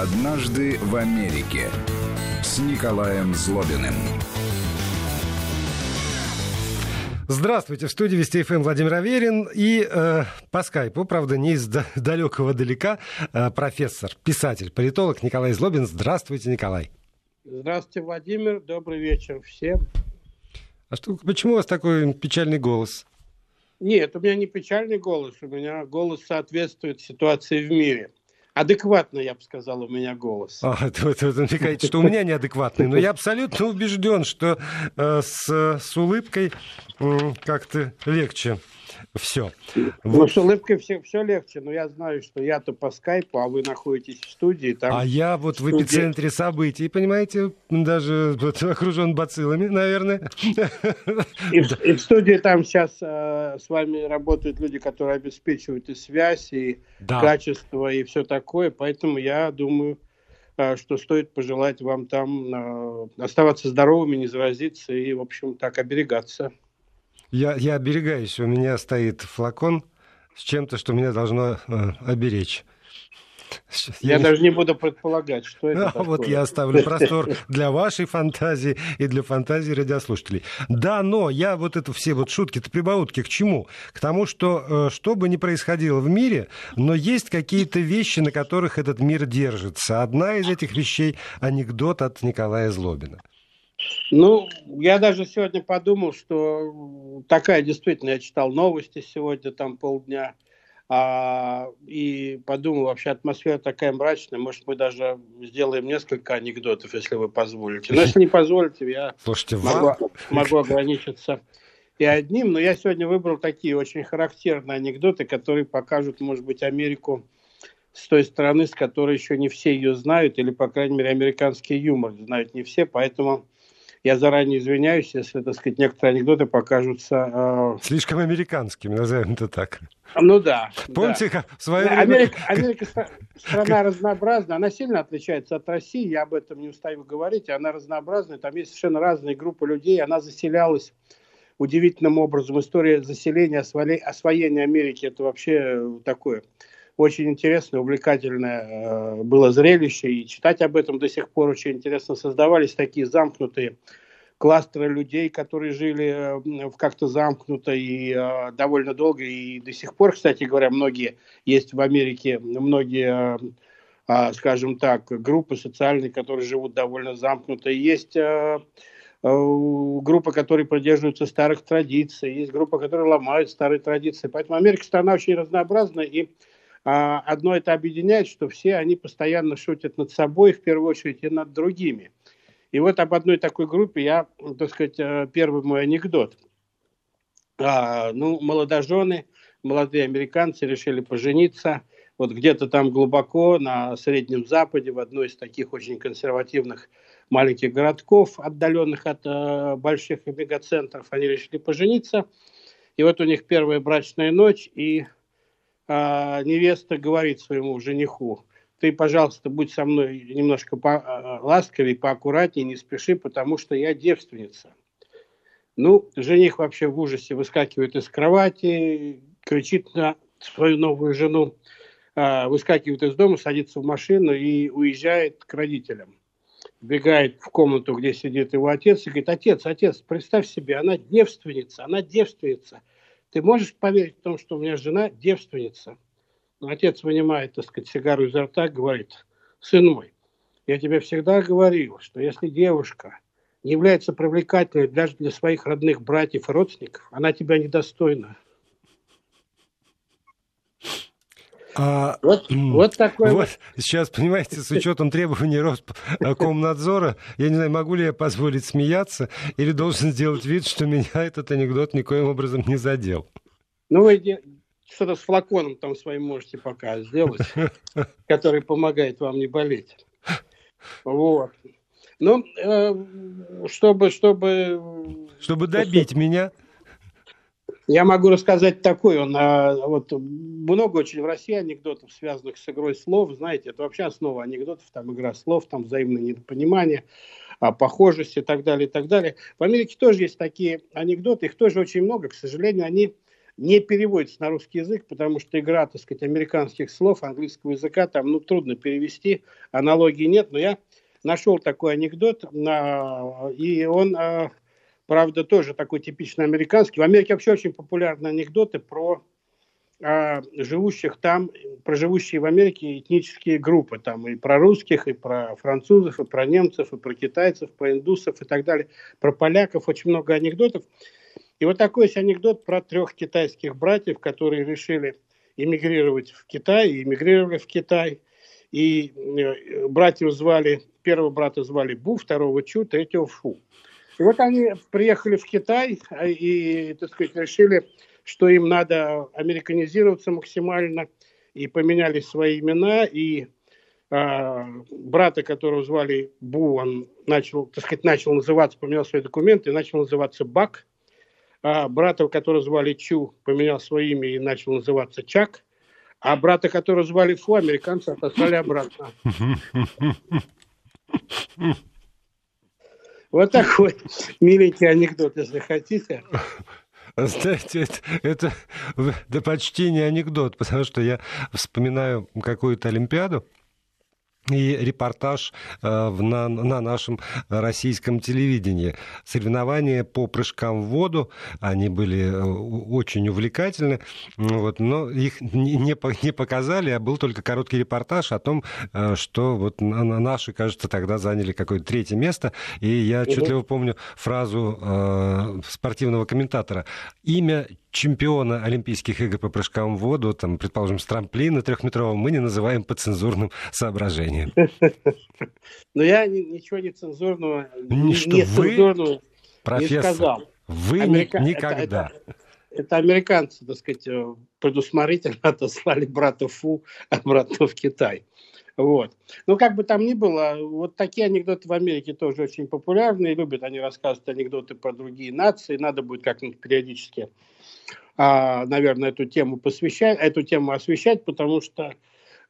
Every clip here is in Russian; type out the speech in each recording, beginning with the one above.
Однажды в Америке с Николаем Злобиным. Здравствуйте, в студии Вести ФМ Владимир Аверин и э, по скайпу, правда, не из далекого далека, э, профессор, писатель, политолог Николай Злобин. Здравствуйте, Николай. Здравствуйте, Владимир. Добрый вечер всем. А что, почему у вас такой печальный голос? Нет, у меня не печальный голос, у меня голос соответствует ситуации в мире. Адекватно, я бы сказал, у меня голос. А, это, это, это намекаете, что у меня неадекватный. Но я абсолютно убежден, что э, с, с улыбкой э, как-то легче все. Ну, вот. с улыбкой все, все легче, но я знаю, что я-то по скайпу, а вы находитесь в студии. Там а я вот в, в эпицентре событий, понимаете, даже вот, окружен бациллами, наверное. И, в, и в студии там сейчас э, с вами работают люди, которые обеспечивают и связь, и да. качество, и все такое, поэтому я думаю э, что стоит пожелать вам там э, оставаться здоровыми, не заразиться и, в общем, так оберегаться. Я, я оберегаюсь. У меня стоит флакон с чем-то, что меня должно э, оберечь. Я, я даже не буду предполагать, что это. А, вот я оставлю простор для вашей фантазии и для фантазии радиослушателей. Да, но я вот это все вот шутки-то прибаутки к чему? К тому, что э, что бы ни происходило в мире, но есть какие-то вещи, на которых этот мир держится. Одна из этих вещей анекдот от Николая Злобина. Ну, я даже сегодня подумал, что такая действительно, я читал новости сегодня, там полдня, а, и подумал, вообще атмосфера такая мрачная, может, мы даже сделаем несколько анекдотов, если вы позволите. Но если не позволите, я Слушайте, могу, вам... могу ограничиться и одним, но я сегодня выбрал такие очень характерные анекдоты, которые покажут, может быть, Америку с той стороны, с которой еще не все ее знают, или, по крайней мере, американский юмор знают не все, поэтому я заранее извиняюсь, если, так сказать, некоторые анекдоты покажутся... Э... Слишком американскими, назовем это так. Ну да. Помните, да. в свое время... Америка, Америка страна разнообразная, она сильно отличается от России, я об этом не устаю говорить, она разнообразная, там есть совершенно разные группы людей, она заселялась удивительным образом. История заселения, освоения Америки, это вообще такое очень интересное, увлекательное э, было зрелище, и читать об этом до сих пор очень интересно. Создавались такие замкнутые кластеры людей, которые жили э, как-то замкнуто и э, довольно долго, и до сих пор, кстати говоря, многие есть в Америке, многие, скажем так, группы социальные, которые живут довольно замкнуто. Есть группы, которые придерживаются старых традиций, есть группы, которые ломают старые традиции. Поэтому Америка страна очень разнообразная, и а одно это объединяет, что все они постоянно шутят над собой, в первую очередь, и над другими. И вот об одной такой группе я, так сказать, э, первый мой анекдот. А, ну, молодожены, молодые американцы решили пожениться вот где-то там глубоко на Среднем Западе, в одной из таких очень консервативных маленьких городков, отдаленных от э, больших мегацентров, они решили пожениться. И вот у них первая брачная ночь, и а, невеста говорит своему жениху, ты, пожалуйста, будь со мной немножко по, а, ласковее, поаккуратнее, не спеши, потому что я девственница. Ну, жених вообще в ужасе выскакивает из кровати, кричит на свою новую жену, а, выскакивает из дома, садится в машину и уезжает к родителям. Бегает в комнату, где сидит его отец, и говорит, отец, отец, представь себе, она девственница, она девственница – ты можешь поверить в том, что у меня жена девственница? Но отец вынимает, так сказать, сигару изо рта, говорит, сын мой, я тебе всегда говорил, что если девушка не является привлекательной даже для своих родных братьев и родственников, она тебя недостойна. А, вот, вот такой вот. Сейчас, понимаете, с учетом требований Роскомнадзора, я не знаю, могу ли я позволить смеяться или должен сделать вид, что меня этот анекдот никоим образом не задел. Ну, вы что-то с флаконом там своим можете пока сделать, который помогает вам не болеть. Вот. Ну, э, чтобы, чтобы... Чтобы добить меня. Я могу рассказать такой, он, а, вот много очень в России анекдотов, связанных с игрой слов, знаете, это вообще основа анекдотов, там игра слов, там взаимное недопонимание, а, похожесть и так далее, и так далее. В Америке тоже есть такие анекдоты, их тоже очень много, к сожалению, они не переводится на русский язык, потому что игра, так сказать, американских слов, английского языка, там, ну, трудно перевести, аналогии нет, но я нашел такой анекдот, и он, а, правда, тоже такой типично американский. В Америке вообще очень популярны анекдоты про а, живущих там, про живущие в Америке этнические группы, там и про русских, и про французов, и про немцев, и про китайцев, про индусов и так далее, про поляков, очень много анекдотов. И вот такой есть анекдот про трех китайских братьев, которые решили эмигрировать в Китай, и эмигрировали в Китай. И э, братьев звали, первого брата звали Бу, второго Чу, третьего Фу. И вот они приехали в Китай а, и, так сказать, решили, что им надо американизироваться максимально, и поменяли свои имена, и э, брата, которого звали Бу, он начал, так сказать, начал называться, поменял свои документы, начал называться Бак – а брата, которого звали Чу, поменял свое имя и начал называться Чак, а брата, которого звали Фу, американцы отослали обратно. Вот такой миленький анекдот, если хотите. Знаете, это, это да почти не анекдот, потому что я вспоминаю какую-то Олимпиаду, и репортаж э, на, на нашем российском телевидении. Соревнования по прыжкам в воду, они были э, очень увлекательны, вот, но их не, не показали, а был только короткий репортаж о том, э, что вот наши, кажется, тогда заняли какое-то третье место, и я отчетливо помню фразу э, спортивного комментатора. Имя чемпиона Олимпийских игр по прыжкам в воду, там, предположим, с трамплина трехметрового, мы не называем по цензурным соображениям. Но я ничего не цензурного, не цензурного не сказал. Вы никогда. Это американцы, так сказать, э, предусмотрительно отослали брата Фу обратно в Китай. Вот. Ну, как бы там ни было, вот такие анекдоты в Америке тоже очень популярны, любят они рассказывать анекдоты про другие нации, надо будет как-нибудь периодически наверное, эту тему посвящать, эту тему освещать, потому что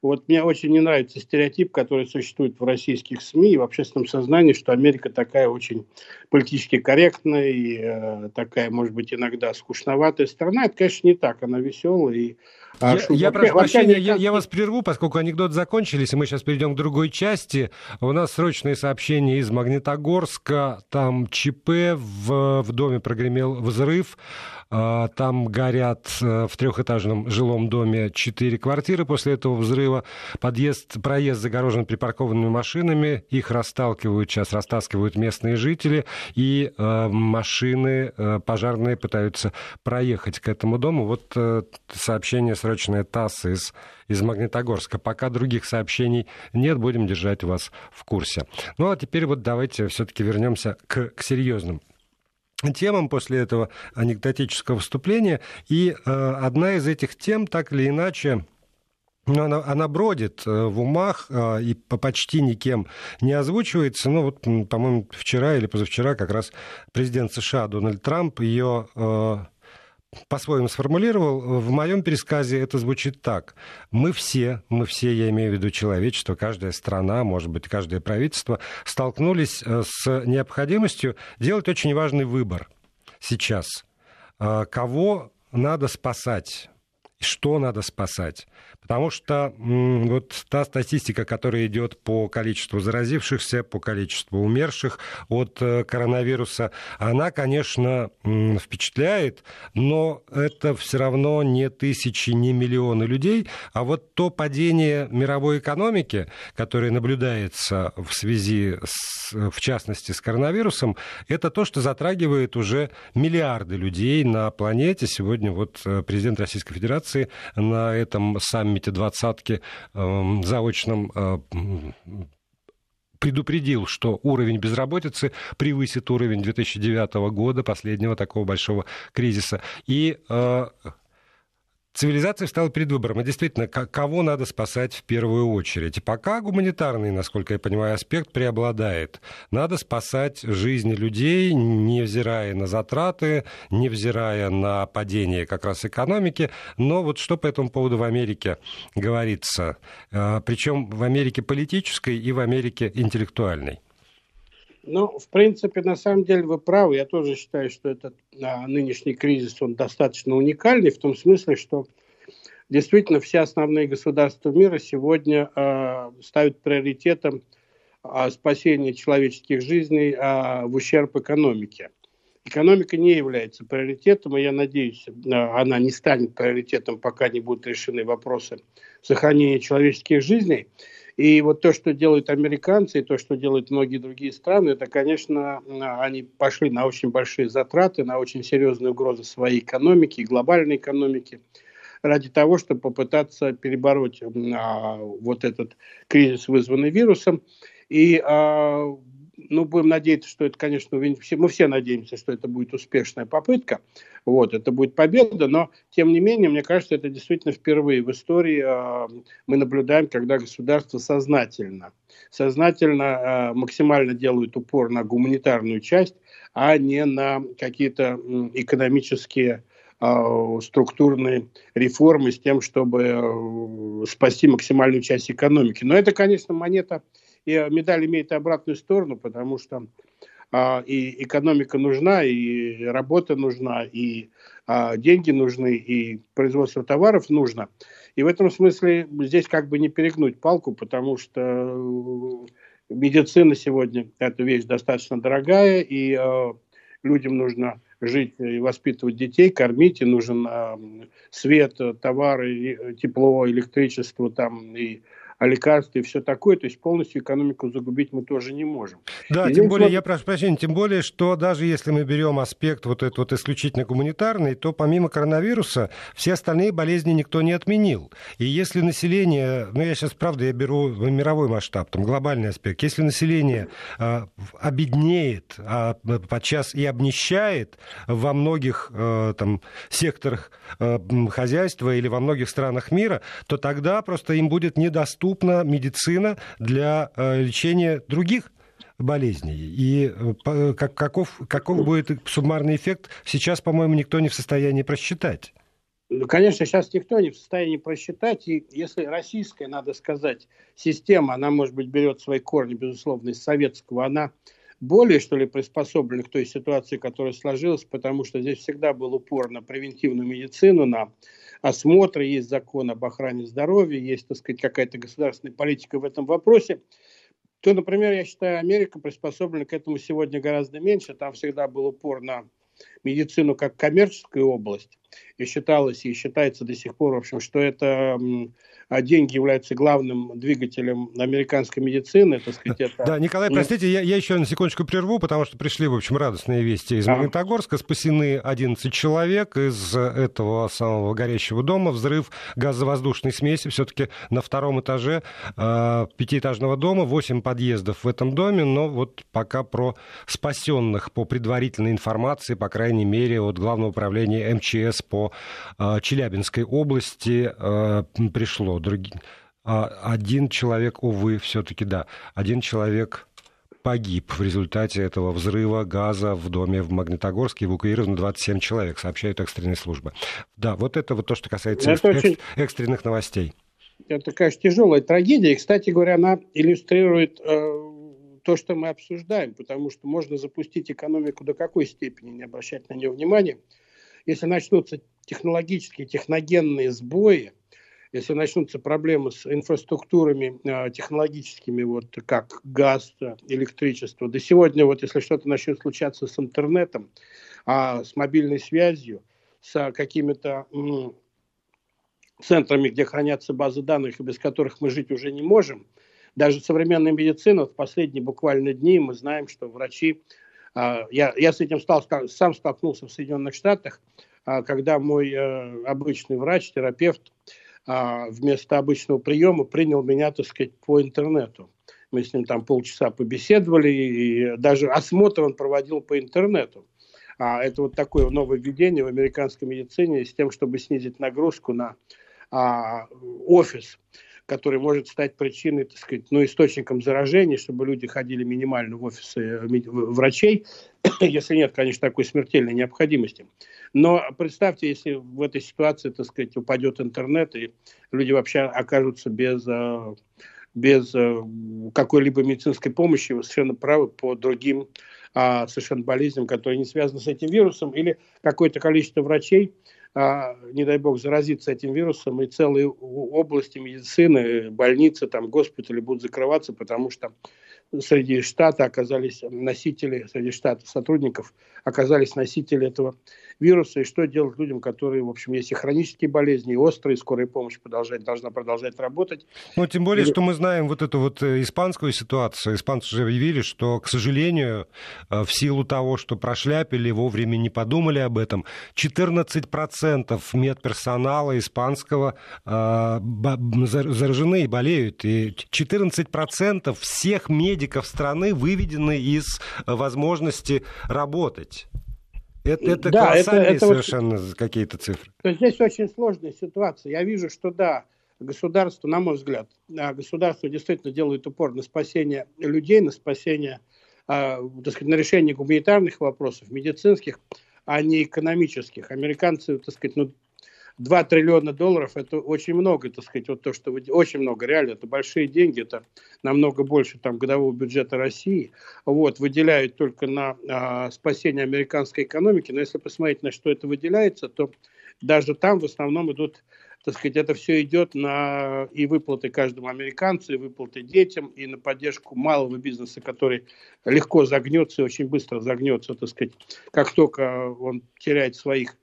вот мне очень не нравится стереотип, который существует в российских СМИ и в общественном сознании, что Америка такая очень политически корректная и э, такая, может быть, иногда скучноватая страна. Это, конечно, не так. Она веселая и а я, я прошу прощения, я, я вас прерву, поскольку анекдоты закончились, и мы сейчас перейдем к другой части. У нас срочные сообщения из Магнитогорска. Там ЧП, в, в доме прогремел взрыв. А, там горят э, в трехэтажном жилом доме четыре квартиры после этого взрыва. Подъезд, проезд загорожен припаркованными машинами. Их расталкивают, сейчас растаскивают местные жители. И э, машины э, пожарные пытаются проехать к этому дому. Вот э, сообщение срочное ТАСС из из Магнитогорска. Пока других сообщений нет, будем держать вас в курсе. Ну а теперь вот давайте все-таки вернемся к, к серьезным темам после этого анекдотического выступления. И э, одна из этих тем, так или иначе, ну, она, она бродит э, в умах э, и по почти никем не озвучивается. Ну, вот, по-моему, вчера или позавчера как раз президент США Дональд Трамп ее э, по-своему сформулировал. В моем пересказе это звучит так. Мы все, мы все, я имею в виду человечество, каждая страна, может быть, каждое правительство, столкнулись с необходимостью делать очень важный выбор сейчас. Кого надо спасать? Что надо спасать? Потому что вот та статистика, которая идет по количеству заразившихся, по количеству умерших от э, коронавируса, она, конечно, впечатляет, но это все равно не тысячи, не миллионы людей, а вот то падение мировой экономики, которое наблюдается в связи, с, в частности, с коронавирусом, это то, что затрагивает уже миллиарды людей на планете. Сегодня вот э, президент Российской Федерации на этом саммите саммите двадцатки э, заочном предупредил, что уровень безработицы превысит уровень 2009 года, последнего такого большого кризиса. И э, Цивилизация стала перед выбором. И действительно, кого надо спасать в первую очередь? Пока гуманитарный, насколько я понимаю, аспект преобладает. Надо спасать жизни людей, невзирая на затраты, невзирая на падение как раз экономики. Но вот что по этому поводу в Америке говорится? А, Причем в Америке политической и в Америке интеллектуальной. Ну, в принципе, на самом деле вы правы. Я тоже считаю, что этот а, нынешний кризис, он достаточно уникальный в том смысле, что действительно все основные государства мира сегодня а, ставят приоритетом а, спасение человеческих жизней а, в ущерб экономике. Экономика не является приоритетом, и я надеюсь, а, она не станет приоритетом, пока не будут решены вопросы сохранения человеческих жизней. И вот то, что делают американцы, и то, что делают многие другие страны, это, конечно, они пошли на очень большие затраты, на очень серьезные угрозы своей экономики, глобальной экономики, ради того, чтобы попытаться перебороть а, вот этот кризис, вызванный вирусом. И а, ну, будем надеяться, что это, конечно, мы все надеемся, что это будет успешная попытка, вот, это будет победа, но, тем не менее, мне кажется, это действительно впервые в истории э, мы наблюдаем, когда государство сознательно, сознательно э, максимально делает упор на гуманитарную часть, а не на какие-то э, экономические структурные реформы с тем, чтобы спасти максимальную часть экономики. Но это, конечно, монета и медаль имеет обратную сторону, потому что а, и экономика нужна, и работа нужна, и а, деньги нужны, и производство товаров нужно. И в этом смысле здесь как бы не перегнуть палку, потому что э, медицина сегодня эта вещь достаточно дорогая, и э, людям нужно жить и воспитывать детей, кормить, и нужен э, свет, товары, тепло, электричество там и а лекарства и все такое. То есть полностью экономику загубить мы тоже не можем. Да, и тем более, вот... я прошу прощения, тем более, что даже если мы берем аспект вот этот вот исключительно гуманитарный, то помимо коронавируса все остальные болезни никто не отменил. И если население, ну я сейчас, правда, я беру мировой масштаб, там глобальный аспект, если население э, обеднеет, а подчас и обнищает во многих э, там секторах э, хозяйства или во многих странах мира, то тогда просто им будет недоступно доступна медицина для э, лечения других болезней. И э, как, каков, каков будет суммарный эффект, сейчас, по-моему, никто не в состоянии просчитать. Ну, конечно, сейчас никто не в состоянии просчитать. И если российская, надо сказать, система, она, может быть, берет свои корни, безусловно, из советского, она более, что ли, приспособлена к той ситуации, которая сложилась, потому что здесь всегда был упор на превентивную медицину, на осмотры, есть закон об охране здоровья, есть, так сказать, какая-то государственная политика в этом вопросе, то, например, я считаю, Америка приспособлена к этому сегодня гораздо меньше. Там всегда был упор на медицину как коммерческую область. И считалось, и считается до сих пор, в общем, что это а деньги являются главным двигателем американской медицины, так сказать. Это... Да, Николай, простите, я, я еще на секундочку прерву, потому что пришли, в общем, радостные вести из Магнитогорска. Спасены 11 человек из этого самого горящего дома. Взрыв газовоздушной смеси все-таки на втором этаже э, пятиэтажного дома. 8 подъездов в этом доме, но вот пока про спасенных по предварительной информации, по крайней мере, от Главного управления МЧС по э, Челябинской области э, пришло другие. А один человек, увы, все-таки да, один человек погиб в результате этого взрыва газа в доме в Магнитогорске. Эвакуировано 27 человек, сообщают экстренные службы. Да, вот это вот то, что касается это экс- очень... экстренных новостей. Это, конечно, тяжелая трагедия. И, кстати говоря, она иллюстрирует э, то, что мы обсуждаем, потому что можно запустить экономику до какой степени, не обращать на нее внимания. Если начнутся технологические, техногенные сбои, если начнутся проблемы с инфраструктурами э, технологическими, вот как газ, электричество, да сегодня вот если что-то начнет случаться с интернетом, а с мобильной связью, с какими-то центрами, где хранятся базы данных, и без которых мы жить уже не можем, даже современная медицина, в последние буквально дни мы знаем, что врачи, э, я, я с этим стал, сам столкнулся в Соединенных Штатах, э, когда мой э, обычный врач, терапевт, а, вместо обычного приема принял меня, так сказать, по интернету. Мы с ним там полчаса побеседовали, и даже осмотр он проводил по интернету. А это вот такое новое введение в американской медицине с тем, чтобы снизить нагрузку на а, офис который может стать причиной, так сказать, ну, источником заражения, чтобы люди ходили минимально в офисы э, врачей, если нет, конечно, такой смертельной необходимости. Но представьте, если в этой ситуации, так сказать, упадет интернет, и люди вообще окажутся без, э, без э, какой-либо медицинской помощи, вы совершенно правы, по другим а, совершенно болезням, которые не связаны с этим вирусом, или какое-то количество врачей, не дай бог, заразиться этим вирусом, и целые области медицины, больницы, там, госпитали будут закрываться, потому что среди штата оказались носители, среди штата сотрудников оказались носители этого вируса, и что делать людям, которые, в общем, есть и хронические болезни, и острые, скорая помощь продолжать, должна продолжать работать. Ну, тем более, и... что мы знаем вот эту вот э, испанскую ситуацию. Испанцы же объявили, что, к сожалению, э, в силу того, что прошляпили, вовремя не подумали об этом, 14% медперсонала испанского э, заражены и болеют. И 14% всех медиков страны выведены из возможности работать. Это, это да, колоссальные это, это совершенно вот, какие-то цифры. Здесь очень сложная ситуация. Я вижу, что да, государство, на мой взгляд, государство действительно делает упор на спасение людей, на спасение, э, так сказать, на решение гуманитарных вопросов, медицинских, а не экономических. Американцы, так сказать, ну, 2 триллиона долларов – это очень много, так сказать, вот то, что вы, очень много, реально, это большие деньги, это намного больше там годового бюджета России, вот, выделяют только на а, спасение американской экономики, но если посмотреть, на что это выделяется, то даже там в основном идут так сказать, это все идет на и выплаты каждому американцу, и выплаты детям, и на поддержку малого бизнеса, который легко загнется и очень быстро загнется, так сказать, как только он теряет своих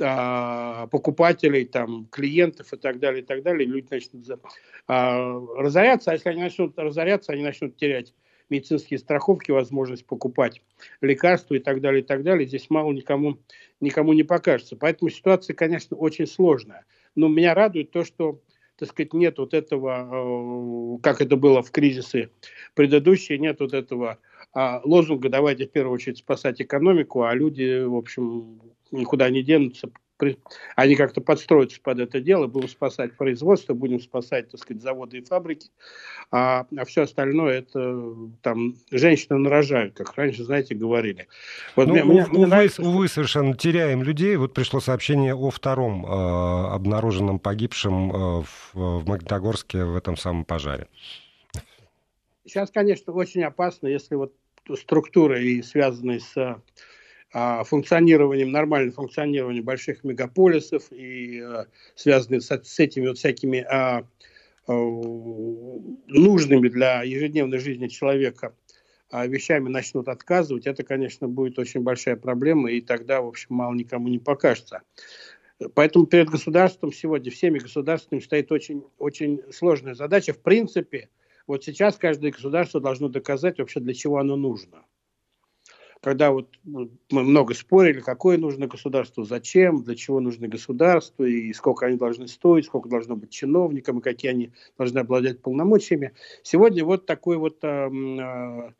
покупателей, там, клиентов и так далее, и так далее, люди начнут а, разоряться, а если они начнут разоряться, они начнут терять медицинские страховки, возможность покупать лекарства и так далее, и так далее. Здесь мало никому, никому не покажется. Поэтому ситуация, конечно, очень сложная. Но меня радует то, что так сказать, нет вот этого, э, как это было в кризисы предыдущие, нет вот этого а, лозунга «давайте в первую очередь спасать экономику», а люди, в общем, никуда не денутся, они как-то подстроятся под это дело, будем спасать производство, будем спасать, так сказать, заводы и фабрики, а, а все остальное это там женщины нарожают, как раньше, знаете, говорили. Вот ну, мне, увы, мне нравится, увы, совершенно теряем людей. Вот пришло сообщение о втором э, обнаруженном погибшем э, в, в Магнитогорске в этом самом пожаре. Сейчас, конечно, очень опасно, если вот структуры, и связанные с а, функционированием, нормальным функционированием больших мегаполисов и а, связанные с, с этими вот всякими а, а, нужными для ежедневной жизни человека а, вещами начнут отказывать, это, конечно, будет очень большая проблема, и тогда, в общем, мало никому не покажется. Поэтому перед государством сегодня, всеми государствами стоит очень, очень сложная задача. В принципе, вот сейчас каждое государство должно доказать вообще, для чего оно нужно когда вот ну, мы много спорили, какое нужно государство, зачем, для чего нужны государства, и сколько они должны стоить, сколько должно быть чиновникам, и какие они должны обладать полномочиями. Сегодня вот такой вот, э,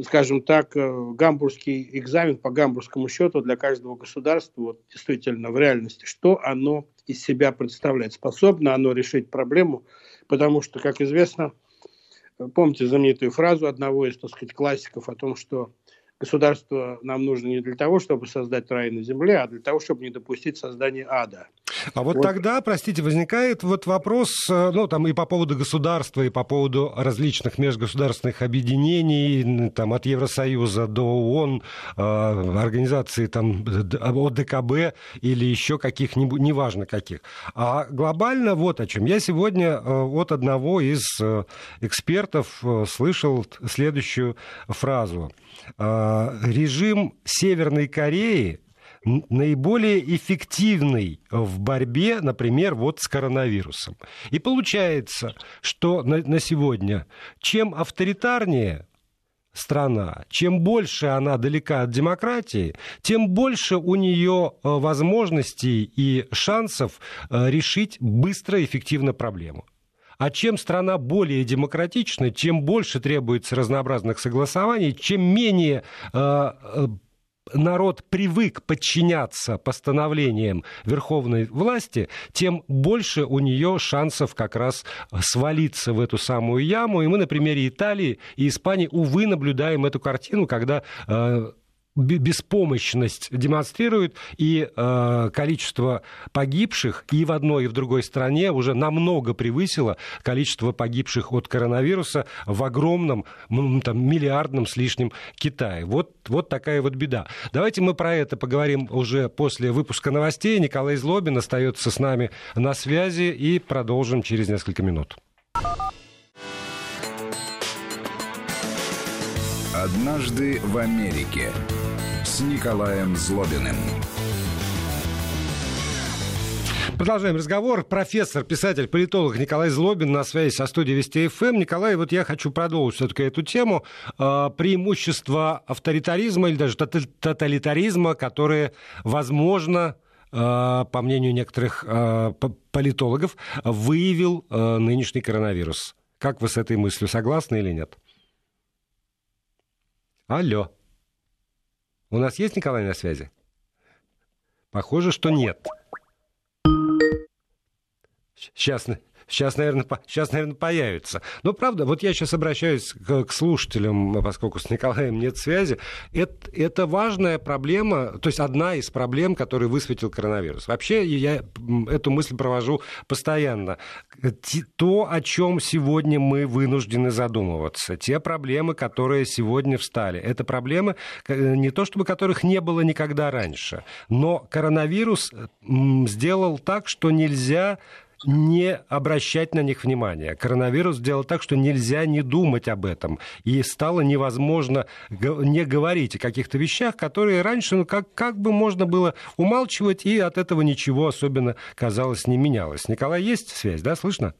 скажем так, э, гамбургский экзамен по гамбургскому счету для каждого государства, вот действительно в реальности, что оно из себя представляет. Способно оно решить проблему, потому что, как известно, помните знаменитую фразу одного из, так сказать, классиков о том, что государство нам нужно не для того, чтобы создать рай на земле, а для того, чтобы не допустить создания ада. А вот, вот тогда, простите, возникает вот вопрос, э, ну, там и по поводу государства, и по поводу различных межгосударственных объединений, там, от Евросоюза до ООН, э, организации там ОДКБ или еще каких-нибудь, неважно каких. А глобально вот о чем. Я сегодня э, от одного из экспертов слышал следующую фразу. Режим Северной Кореи наиболее эффективный в борьбе, например, вот с коронавирусом. И получается, что на, на сегодня чем авторитарнее страна, чем больше она далека от демократии, тем больше у нее э, возможностей и шансов э, решить быстро и эффективно проблему. А чем страна более демократична, чем больше требуется разнообразных согласований, чем менее э, народ привык подчиняться постановлениям верховной власти, тем больше у нее шансов как раз свалиться в эту самую яму. И мы на примере Италии и Испании, увы, наблюдаем эту картину, когда э, беспомощность демонстрирует, и э, количество погибших и в одной, и в другой стране уже намного превысило количество погибших от коронавируса в огромном, там, миллиардном с лишним Китае. Вот, вот такая вот беда. Давайте мы про это поговорим уже после выпуска новостей. Николай Злобин остается с нами на связи и продолжим через несколько минут. Однажды в Америке Николаем Злобиным. Продолжаем разговор. Профессор, писатель, политолог Николай Злобин на связи со студией Вести ФМ. Николай, вот я хочу продолжить все-таки эту тему. А, преимущество авторитаризма или даже тоталитаризма, которые, возможно, а, по мнению некоторых а, политологов, выявил нынешний коронавирус. Как вы с этой мыслью согласны или нет? Алло. У нас есть Николай на связи? Похоже, что нет. Сейчас, Сейчас, наверное, по, сейчас, наверное, появится. Но, правда, вот я сейчас обращаюсь к, к слушателям, поскольку с Николаем нет связи. Это, это важная проблема, то есть одна из проблем, которые высветил коронавирус. Вообще, я эту мысль провожу постоянно. То, о чем сегодня мы вынуждены задумываться, те проблемы, которые сегодня встали, это проблемы не то, чтобы которых не было никогда раньше, но коронавирус сделал так, что нельзя не обращать на них внимания. Коронавирус сделал так, что нельзя не думать об этом. И стало невозможно не говорить о каких-то вещах, которые раньше ну, как, как бы можно было умалчивать, и от этого ничего особенно, казалось, не менялось. Николай, есть связь, да, слышно?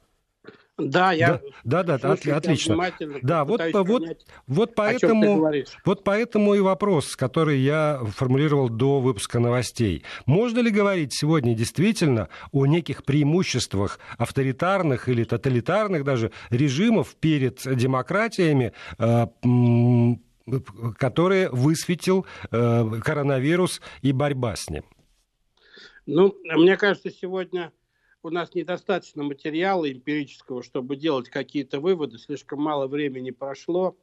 Да, я да, да, да, от, отлично. Да, вот, вот, вот, поэтому, вот поэтому и вопрос, который я формулировал до выпуска новостей. Можно ли говорить сегодня действительно о неких преимуществах авторитарных или тоталитарных даже режимов перед демократиями, э, которые высветил э, коронавирус и борьба с ним? Ну, мне кажется, сегодня у нас недостаточно материала эмпирического, чтобы делать какие-то выводы, слишком мало времени прошло.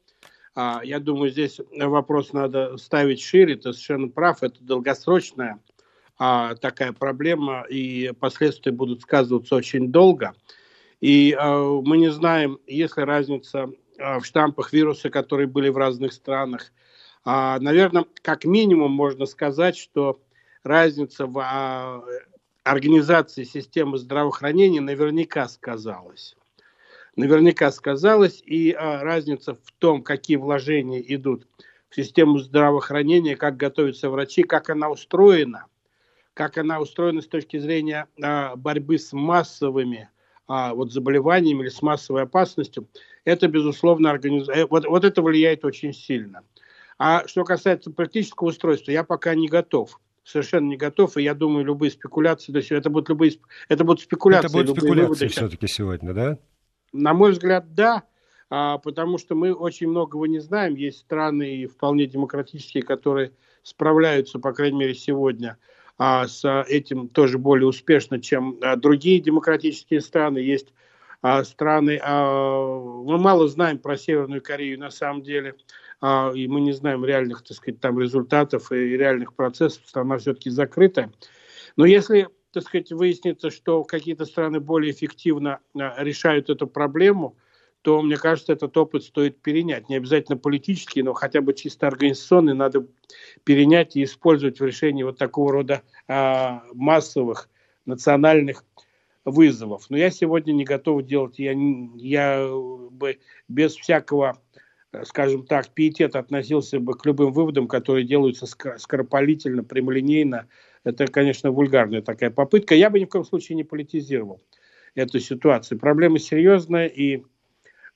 А, я думаю, здесь вопрос надо ставить шире, ты совершенно прав, это долгосрочная а, такая проблема, и последствия будут сказываться очень долго. И а, мы не знаем, есть ли разница в штампах вируса, которые были в разных странах. Наверное, как минимум можно сказать, что разница в организации системы здравоохранения наверняка сказалось. Наверняка сказалось, и а, разница в том, какие вложения идут в систему здравоохранения, как готовятся врачи, как она устроена, как она устроена с точки зрения а, борьбы с массовыми а, вот, заболеваниями или с массовой опасностью, это, безусловно, организ... Э, вот, вот это влияет очень сильно. А что касается практического устройства, я пока не готов совершенно не готов, и я думаю, любые спекуляции, то есть это будут любые, это будут спекуляции. Это будут спекуляции все-таки сегодня, да? На мой взгляд, да, а, потому что мы очень многого не знаем. Есть страны вполне демократические, которые справляются, по крайней мере, сегодня а, с этим тоже более успешно, чем а, другие демократические страны. Есть страны, мы мало знаем про Северную Корею на самом деле а, и мы не знаем реальных, так сказать, там результатов и реальных процессов, страна все-таки закрытая. Но если, так сказать, выяснится, что какие-то страны более эффективно а, решают эту проблему, то, мне кажется, этот опыт стоит перенять. Не обязательно политический, но хотя бы чисто организационный надо перенять и использовать в решении вот такого рода а, массовых национальных вызовов. Но я сегодня не готов делать, я, я бы без всякого скажем так, пиетет относился бы к любым выводам, которые делаются скоропалительно, прямолинейно. Это, конечно, вульгарная такая попытка. Я бы ни в коем случае не политизировал эту ситуацию. Проблема серьезная, и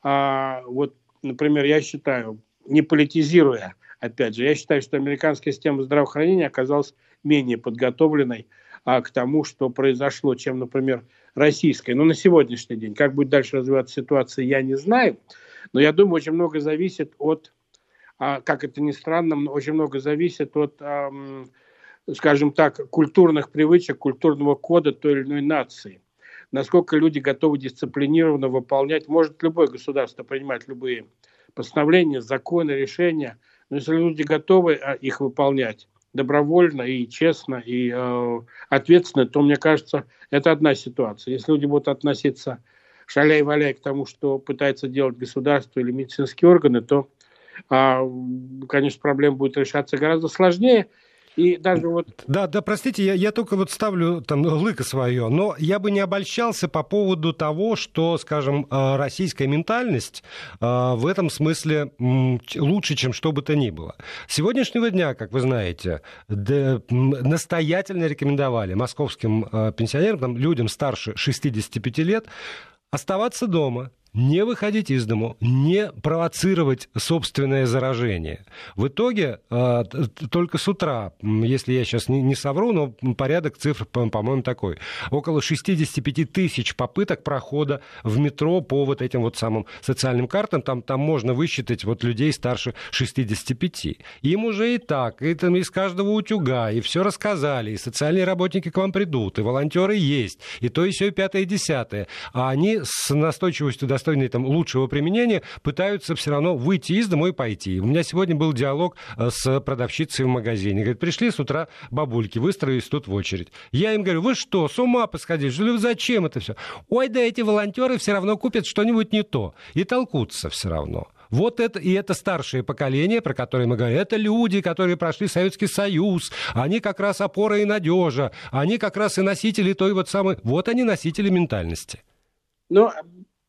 а, вот, например, я считаю, не политизируя, опять же, я считаю, что американская система здравоохранения оказалась менее подготовленной а, к тому, что произошло, чем, например, российская. Но на сегодняшний день, как будет дальше развиваться ситуация, я не знаю. Но я думаю, очень много зависит от, а, как это ни странно, очень много зависит от, скажем так, культурных привычек, культурного кода той или иной нации. Насколько люди готовы дисциплинированно выполнять, может любое государство принимать любые постановления, законы, решения, Но если люди готовы а, их выполнять добровольно и честно и э, ответственно, то, мне кажется, это одна ситуация. Если люди будут относиться шаляй-валяй к тому, что пытается делать государство или медицинские органы, то, э, конечно, проблема будет решаться гораздо сложнее. И даже вот... Да, да, простите, я, я только вот ставлю там лыко свое, но я бы не обольщался по поводу того, что, скажем, э, российская ментальность э, в этом смысле лучше, чем что бы то ни было. С сегодняшнего дня, как вы знаете, настоятельно рекомендовали московским пенсионерам, людям старше 65 лет, оставаться дома, не выходить из дому, не провоцировать собственное заражение. В итоге э, только с утра, если я сейчас не совру, но порядок цифр, по-моему, такой, около 65 тысяч попыток прохода в метро по вот этим вот самым социальным картам, там, там можно высчитать вот людей старше 65. Им уже и так, и там из каждого утюга, и все рассказали, и социальные работники к вам придут, и волонтеры есть, и то, и все, и пятое, и десятое. А они с настойчивостью достаточно достойные там, лучшего применения, пытаются все равно выйти из дома и пойти. У меня сегодня был диалог э, с продавщицей в магазине. Говорит, пришли с утра бабульки, выстроились тут в очередь. Я им говорю, вы что, с ума посходили? Что, зачем это все? Ой, да эти волонтеры все равно купят что-нибудь не то. И толкутся все равно. Вот это, и это старшее поколение, про которое мы говорим, это люди, которые прошли Советский Союз, они как раз опора и надежа, они как раз и носители той вот самой, вот они носители ментальности. Но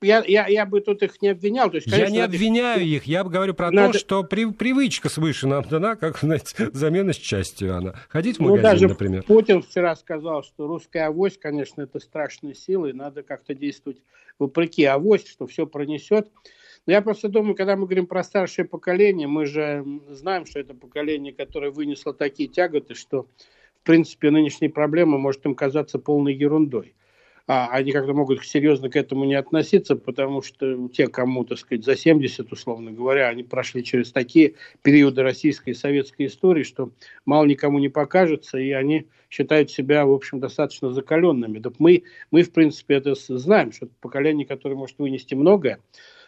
я, я, я бы тут их не обвинял. То есть, конечно, я не обвиняю их, я говорю про надо... то, что при, привычка свыше нам дана, как знаете, замена с частью она. Ходить в ну, магазин, ну, даже например. Путин вчера сказал, что русская авось, конечно, это страшная сила, и надо как-то действовать вопреки авось, что все пронесет. Но я просто думаю, когда мы говорим про старшее поколение, мы же знаем, что это поколение, которое вынесло такие тяготы, что, в принципе, нынешние проблемы может им казаться полной ерундой а, они как-то могут серьезно к этому не относиться, потому что те, кому, так сказать, за 70, условно говоря, они прошли через такие периоды российской и советской истории, что мало никому не покажется, и они считают себя, в общем, достаточно закаленными. Так мы, мы, в принципе, это знаем, что это поколение, которое может вынести многое,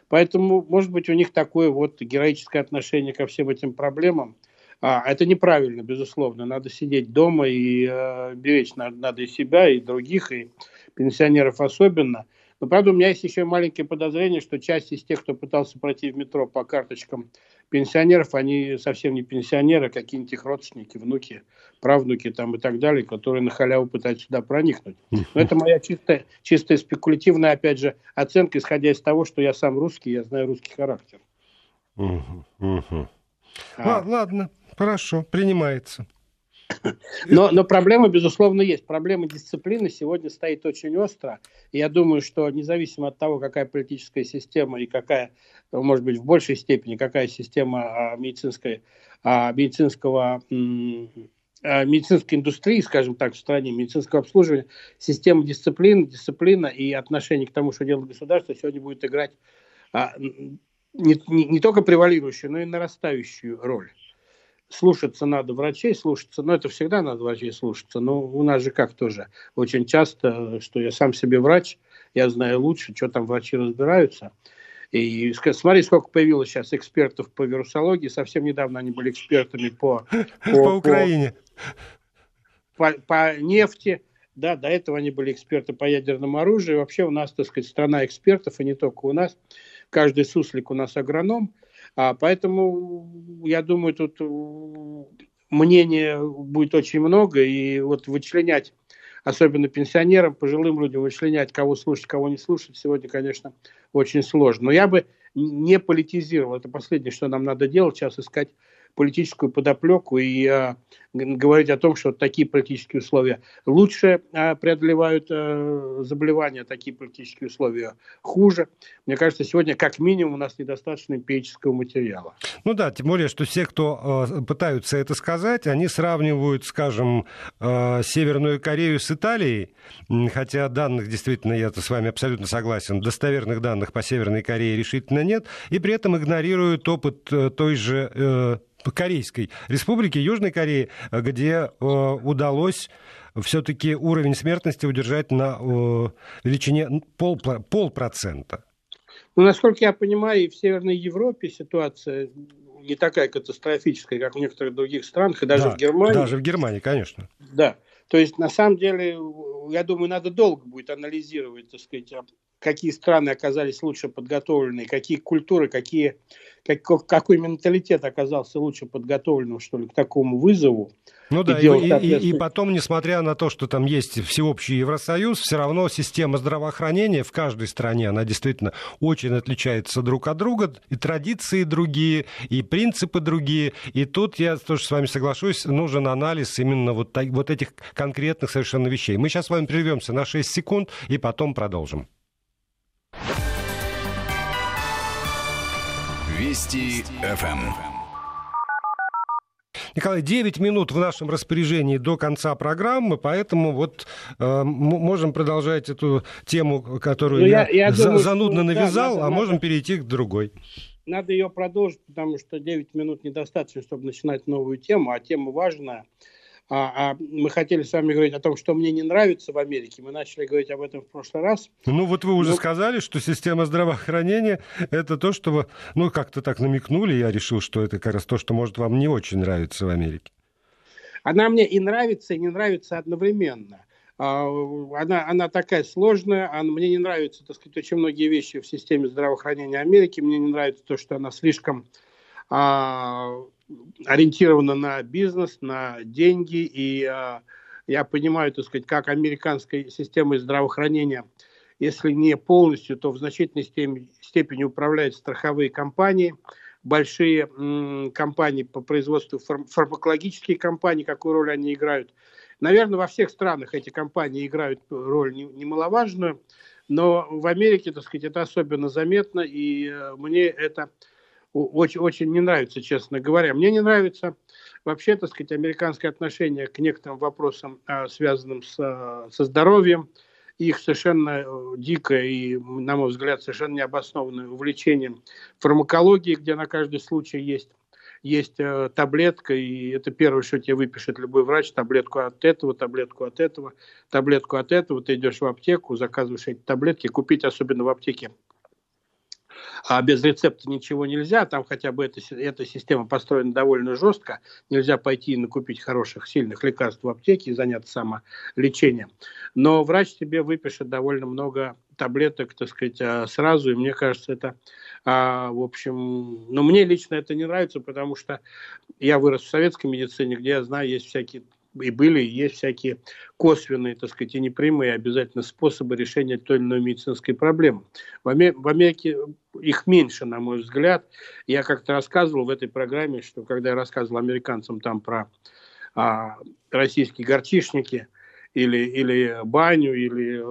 Поэтому, может быть, у них такое вот героическое отношение ко всем этим проблемам. А, это неправильно, безусловно. Надо сидеть дома и э, беречь надо, надо и себя, и других, и пенсионеров особенно. Но, правда, у меня есть еще маленькие подозрения, что часть из тех, кто пытался пройти в метро по карточкам пенсионеров, они совсем не пенсионеры, а какие-нибудь их родственники, внуки, правнуки там и так далее, которые на халяву пытаются сюда проникнуть. Но это моя чистая, чистая спекулятивная, опять же, оценка, исходя из того, что я сам русский, я знаю русский характер. А. Ладно, хорошо, принимается. Но, но проблема, безусловно, есть. Проблема дисциплины сегодня стоит очень остро. И я думаю, что независимо от того, какая политическая система и какая, может быть, в большей степени, какая система а, медицинской, а, медицинского а, медицинской индустрии, скажем так, в стране, медицинского обслуживания, система дисциплины, дисциплина и отношение к тому, что делает государство, сегодня будет играть не, не, не только превалирующую, но и нарастающую роль слушаться надо врачей, слушаться, но это всегда надо врачей слушаться, но у нас же как тоже очень часто, что я сам себе врач, я знаю лучше, что там врачи разбираются. И смотри, сколько появилось сейчас экспертов по вирусологии. Совсем недавно они были экспертами по... По, по Украине. По, по нефти. Да, до этого они были эксперты по ядерному оружию. Вообще у нас, так сказать, страна экспертов, и не только у нас. Каждый суслик у нас агроном. А, поэтому я думаю, тут мнений будет очень много, и вот вычленять, особенно пенсионерам, пожилым людям, вычленять, кого слушать, кого не слушать, сегодня, конечно, очень сложно. Но я бы не политизировал. Это последнее, что нам надо делать, сейчас искать политическую подоплеку и а, говорить о том, что такие политические условия лучше а, преодолевают а, заболевания, такие политические условия хуже. Мне кажется, сегодня как минимум у нас недостаточно эмпирического материала. Ну да, тем более, что все, кто э, пытаются это сказать, они сравнивают, скажем, э, Северную Корею с Италией, хотя данных действительно, я с вами абсолютно согласен, достоверных данных по Северной Корее решительно нет, и при этом игнорируют опыт той же э, Корейской Республики, Южной Кореи, где э, удалось все-таки уровень смертности удержать на э, величине пол, полпроцента. Ну, насколько я понимаю, и в Северной Европе ситуация не такая катастрофическая, как в некоторых других странах, и даже да, в Германии. Даже в Германии, конечно. Да. То есть, на самом деле, я думаю, надо долго будет анализировать, так сказать, какие страны оказались лучше подготовлены, какие культуры, какие, как, какой менталитет оказался лучше подготовленным, что ли, к такому вызову. Ну да, и, и, и, и потом, несмотря на то, что там есть всеобщий Евросоюз, все равно система здравоохранения в каждой стране, она действительно очень отличается друг от друга, и традиции другие, и принципы другие, и тут я тоже с вами соглашусь, нужен анализ именно вот, вот этих конкретных совершенно вещей. Мы сейчас с вами прервемся на 6 секунд и потом продолжим. Вести ФМ. Николай, 9 минут в нашем распоряжении до конца программы, поэтому вот э, можем продолжать эту тему, которую ну, я, я, я думаю, занудно что, навязал, да, надо, а можем надо, перейти к другой. Надо ее продолжить, потому что 9 минут недостаточно, чтобы начинать новую тему, а тема важная – а, а мы хотели с вами говорить о том, что мне не нравится в Америке. Мы начали говорить об этом в прошлый раз. Ну вот вы уже ну, сказали, что система здравоохранения это то, что вы, ну как-то так намекнули, я решил, что это как раз то, что может вам не очень нравится в Америке. Она мне и нравится, и не нравится одновременно. А, она, она такая сложная, она, мне не нравятся, так сказать, очень многие вещи в системе здравоохранения Америки. Мне не нравится то, что она слишком а, ориентирована на бизнес, на деньги, и э, я понимаю, так сказать, как американской системой здравоохранения, если не полностью, то в значительной степени управляют страховые компании, большие м, компании по производству, фарм, фармакологические компании, какую роль они играют. Наверное, во всех странах эти компании играют роль немаловажную, но в Америке, так сказать, это особенно заметно, и э, мне это очень, очень не нравится, честно говоря. Мне не нравится вообще, так сказать, американское отношение к некоторым вопросам, а, связанным с, а, со здоровьем. Их совершенно э, дикое и, на мой взгляд, совершенно необоснованное увлечение фармакологией, где на каждый случай есть есть э, таблетка, и это первое, что тебе выпишет любой врач, таблетку от этого, таблетку от этого, таблетку от этого. Ты идешь в аптеку, заказываешь эти таблетки. Купить, особенно в аптеке, а без рецепта ничего нельзя, там хотя бы эта, эта система построена довольно жестко, нельзя пойти и накупить хороших, сильных лекарств в аптеке и заняться самолечением. Но врач тебе выпишет довольно много таблеток, так сказать, а, сразу, и мне кажется, это, а, в общем, ну, мне лично это не нравится, потому что я вырос в советской медицине, где я знаю, есть всякие и были, и есть всякие косвенные, так сказать, и непрямые обязательно способы решения той или иной медицинской проблемы. В, Америке их меньше, на мой взгляд. Я как-то рассказывал в этой программе, что когда я рассказывал американцам там про а, российские горчишники, или, или баню, или,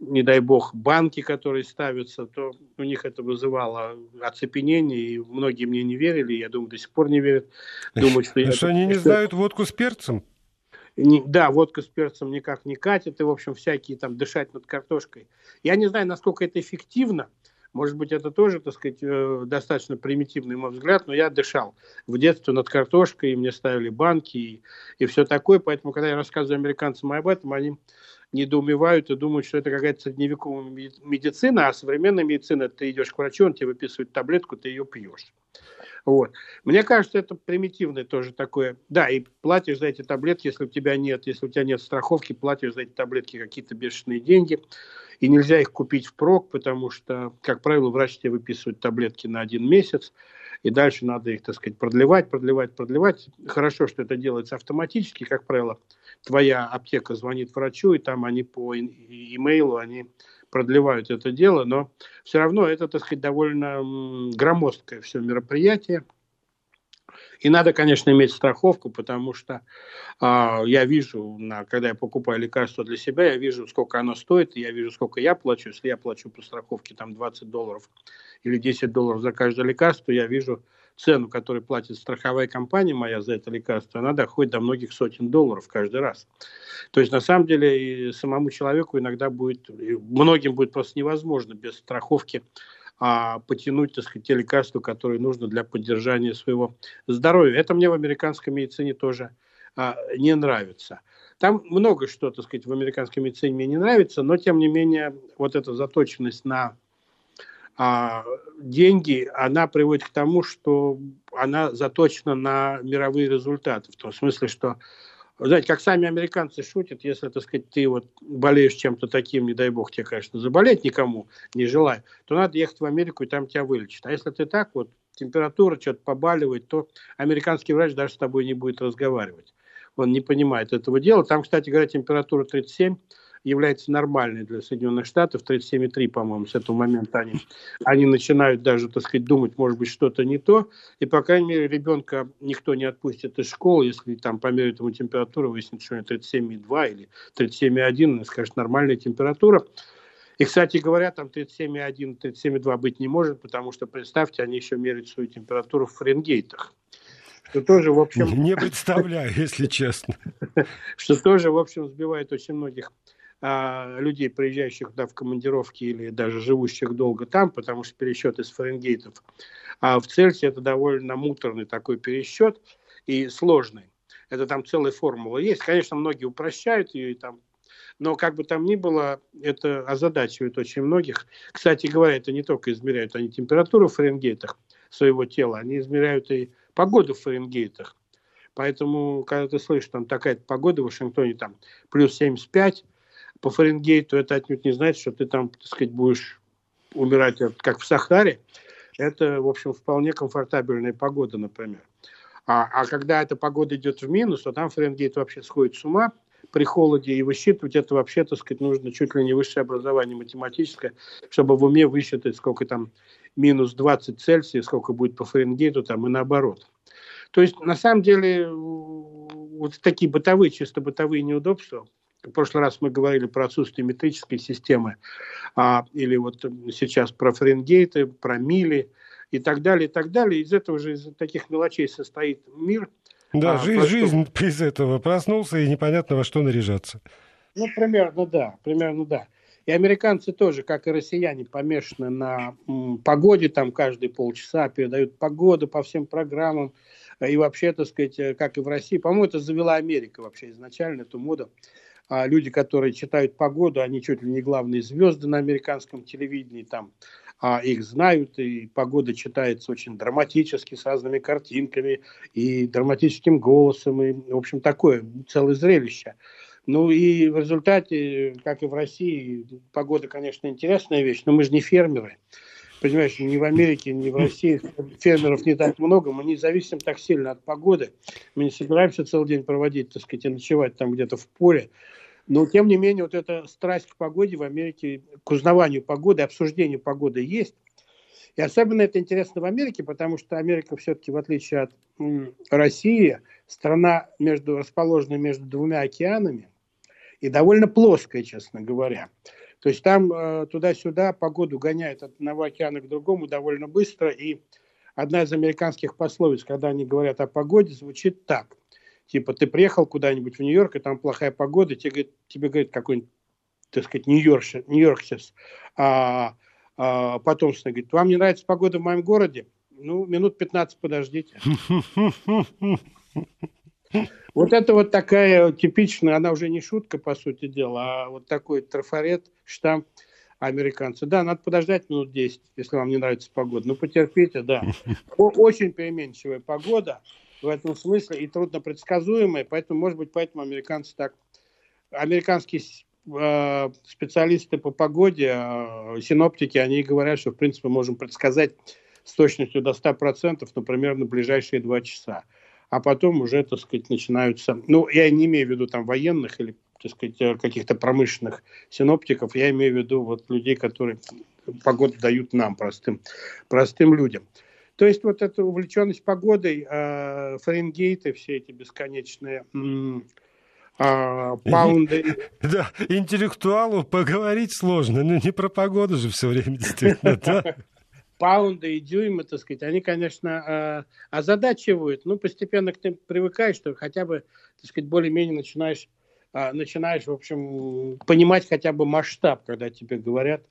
не дай бог, банки, которые ставятся, то у них это вызывало оцепенение, и многие мне не верили, я думаю, до сих пор не верят. Думают, что, что они не знают водку с перцем? Не, да, водка с перцем никак не катит, и, в общем, всякие там дышать над картошкой. Я не знаю, насколько это эффективно, может быть, это тоже, так сказать, э, достаточно примитивный мой взгляд, но я дышал в детстве над картошкой, и мне ставили банки и, и все такое, поэтому, когда я рассказываю американцам об этом, они недоумевают и думают, что это какая-то средневековая медицина, а современная медицина, ты идешь к врачу, он тебе выписывает таблетку, ты ее пьешь. Вот. Мне кажется, это примитивное тоже такое. Да, и платишь за эти таблетки, если у тебя нет, если у тебя нет страховки, платишь за эти таблетки какие-то бешеные деньги. И нельзя их купить впрок, потому что, как правило, врач тебе выписывает таблетки на один месяц, и дальше надо их, так сказать, продлевать, продлевать, продлевать. Хорошо, что это делается автоматически, как правило, твоя аптека звонит врачу, и там они по имейлу, они продлевают это дело, но все равно это, так сказать, довольно громоздкое все мероприятие. И надо, конечно, иметь страховку, потому что э, я вижу, на, когда я покупаю лекарство для себя, я вижу, сколько оно стоит, я вижу, сколько я плачу. Если я плачу по страховке там 20 долларов или 10 долларов за каждое лекарство, я вижу, цену, которую платит страховая компания моя за это лекарство, она доходит до многих сотен долларов каждый раз. То есть, на самом деле, и самому человеку иногда будет, многим будет просто невозможно без страховки а, потянуть, так сказать, те лекарства, которые нужно для поддержания своего здоровья. Это мне в американской медицине тоже а, не нравится. Там много что, так сказать, в американской медицине мне не нравится, но, тем не менее, вот эта заточенность на а, деньги, она приводит к тому, что она заточена на мировые результаты. В том смысле, что знаете, как сами американцы шутят, если, так сказать, ты вот болеешь чем-то таким, не дай бог тебе, конечно, заболеть никому не желаю, то надо ехать в Америку, и там тебя вылечат. А если ты так вот, температура что-то побаливает, то американский врач даже с тобой не будет разговаривать. Он не понимает этого дела. Там, кстати говоря, температура 37, является нормальной для Соединенных Штатов. 37,3, по-моему, с этого момента они, они начинают даже, так сказать, думать, может быть, что-то не то. И, по крайней мере, ребенка никто не отпустит из школы, если там померяют ему температуру, выяснится, что у него 37,2 или 37,1, он скажет, нормальная температура. И, кстати говоря, там 37,1, 37,2 быть не может, потому что, представьте, они еще меряют свою температуру в Фаренгейтах. Что тоже, в общем... Не представляю, если честно. Что тоже, в общем, сбивает очень многих а, людей, приезжающих да, в командировки или даже живущих долго там, потому что пересчет из Фаренгейтов. А в Цельсии это довольно муторный такой пересчет и сложный. Это там целая формула есть. Конечно, многие упрощают ее и там но как бы там ни было, это озадачивает очень многих. Кстати говоря, это не только измеряют они температуру в Фаренгейтах своего тела, они измеряют и погоду в Фаренгейтах. Поэтому, когда ты слышишь, там такая погода в Вашингтоне, там плюс 75, по Фаренгейту это отнюдь не значит, что ты там, так сказать, будешь умирать, как в Сахаре. Это, в общем, вполне комфортабельная погода, например. А, а когда эта погода идет в минус, то там Фаренгейт вообще сходит с ума при холоде, и высчитывать это вообще, так сказать, нужно чуть ли не высшее образование математическое, чтобы в уме высчитать, сколько там минус 20 Цельсия, сколько будет по Фаренгейту там и наоборот. То есть, на самом деле, вот такие бытовые, чисто бытовые неудобства, в прошлый раз мы говорили про отсутствие метрической системы, а, или вот сейчас про Фаренгейты, про мили и так далее, и так далее. Из этого же, из таких мелочей состоит мир. Да, а, жизнь, просто... жизнь из этого проснулся, и непонятно во что наряжаться. Ну, примерно да, примерно да. И американцы тоже, как и россияне, помешаны на м, погоде, там каждые полчаса передают погоду по всем программам. И вообще, так сказать, э, как и в России, по-моему, это завела Америка вообще изначально, эту моду а люди, которые читают погоду, они чуть ли не главные звезды на американском телевидении, там а их знают, и погода читается очень драматически, с разными картинками и драматическим голосом, и, в общем, такое целое зрелище. Ну и в результате, как и в России, погода, конечно, интересная вещь, но мы же не фермеры. Понимаешь, ни в Америке, ни в России фермеров не так много, мы не зависим так сильно от погоды. Мы не собираемся целый день проводить, так сказать, и ночевать там где-то в поле. Но, тем не менее, вот эта страсть к погоде в Америке, к узнаванию погоды, обсуждению погоды есть. И особенно это интересно в Америке, потому что Америка все-таки, в отличие от России, страна, между, расположенная между двумя океанами и довольно плоская, честно говоря. То есть там э, туда-сюда погоду гоняет от одного океана к другому довольно быстро. И одна из американских пословиц, когда они говорят о погоде, звучит так. Типа, ты приехал куда-нибудь в Нью-Йорк, и там плохая погода, тебе, говорит, тебе говорит какой-нибудь, так сказать, нью-йоркшир, нью-йоркширс, а, а потомственный, говорит, вам не нравится погода в моем городе? Ну, минут 15 подождите. Вот это вот такая типичная, она уже не шутка, по сути дела, а вот такой трафарет, штамп американцы. Да, надо подождать минут 10, если вам не нравится погода. Ну, потерпите, да. Очень переменчивая погода в этом смысле и трудно предсказуемые, поэтому, может быть, поэтому американцы так... Американские э, специалисты по погоде, э, синоптики, они говорят, что, в принципе, можем предсказать с точностью до 100%, например, на ближайшие два часа. А потом уже, так сказать, начинаются... Ну, я не имею в виду там военных или, так сказать, э, каких-то промышленных синоптиков, я имею в виду вот людей, которые погоду дают нам, простым, простым людям. То есть вот эта увлеченность погодой, э, Фаренгейты, все эти бесконечные э, паунды. Да, интеллектуалу поговорить сложно, но не про погоду же все время действительно, да? Паунды и дюймы, так сказать, они, конечно, э, озадачивают, ну, постепенно к ним привыкаешь, что хотя бы, так сказать, более-менее начинаешь, э, начинаешь, в общем, понимать хотя бы масштаб, когда тебе говорят,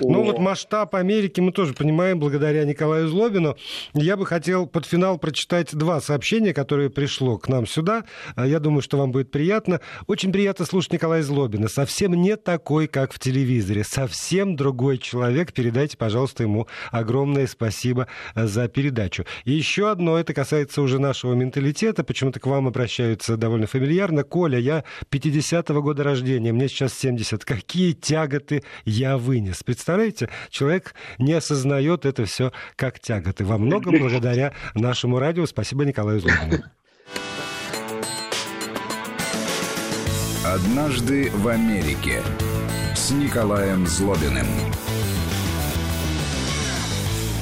Ну вот масштаб Америки мы тоже понимаем благодаря Николаю Злобину. Я бы хотел под финал прочитать два сообщения, которые пришло к нам сюда. А, я думаю, что вам будет приятно. Очень приятно слушать Николая Злобина. Совсем не такой, как в телевизоре. Совсем другой человек. Передайте, пожалуйста, ему огромное спасибо а, за передачу. И еще одно, это касается уже нашего менталитета. Почему-то к вам обращаются довольно фамильярно. Коля, я 50-го года рождения, мне сейчас 70. Какие тяготы я вынес? Представляете, человек не осознает это все как тяготы. Во многом благодаря нашему радио. Спасибо Николаю Злобину. «Однажды в Америке» с Николаем Злобиным.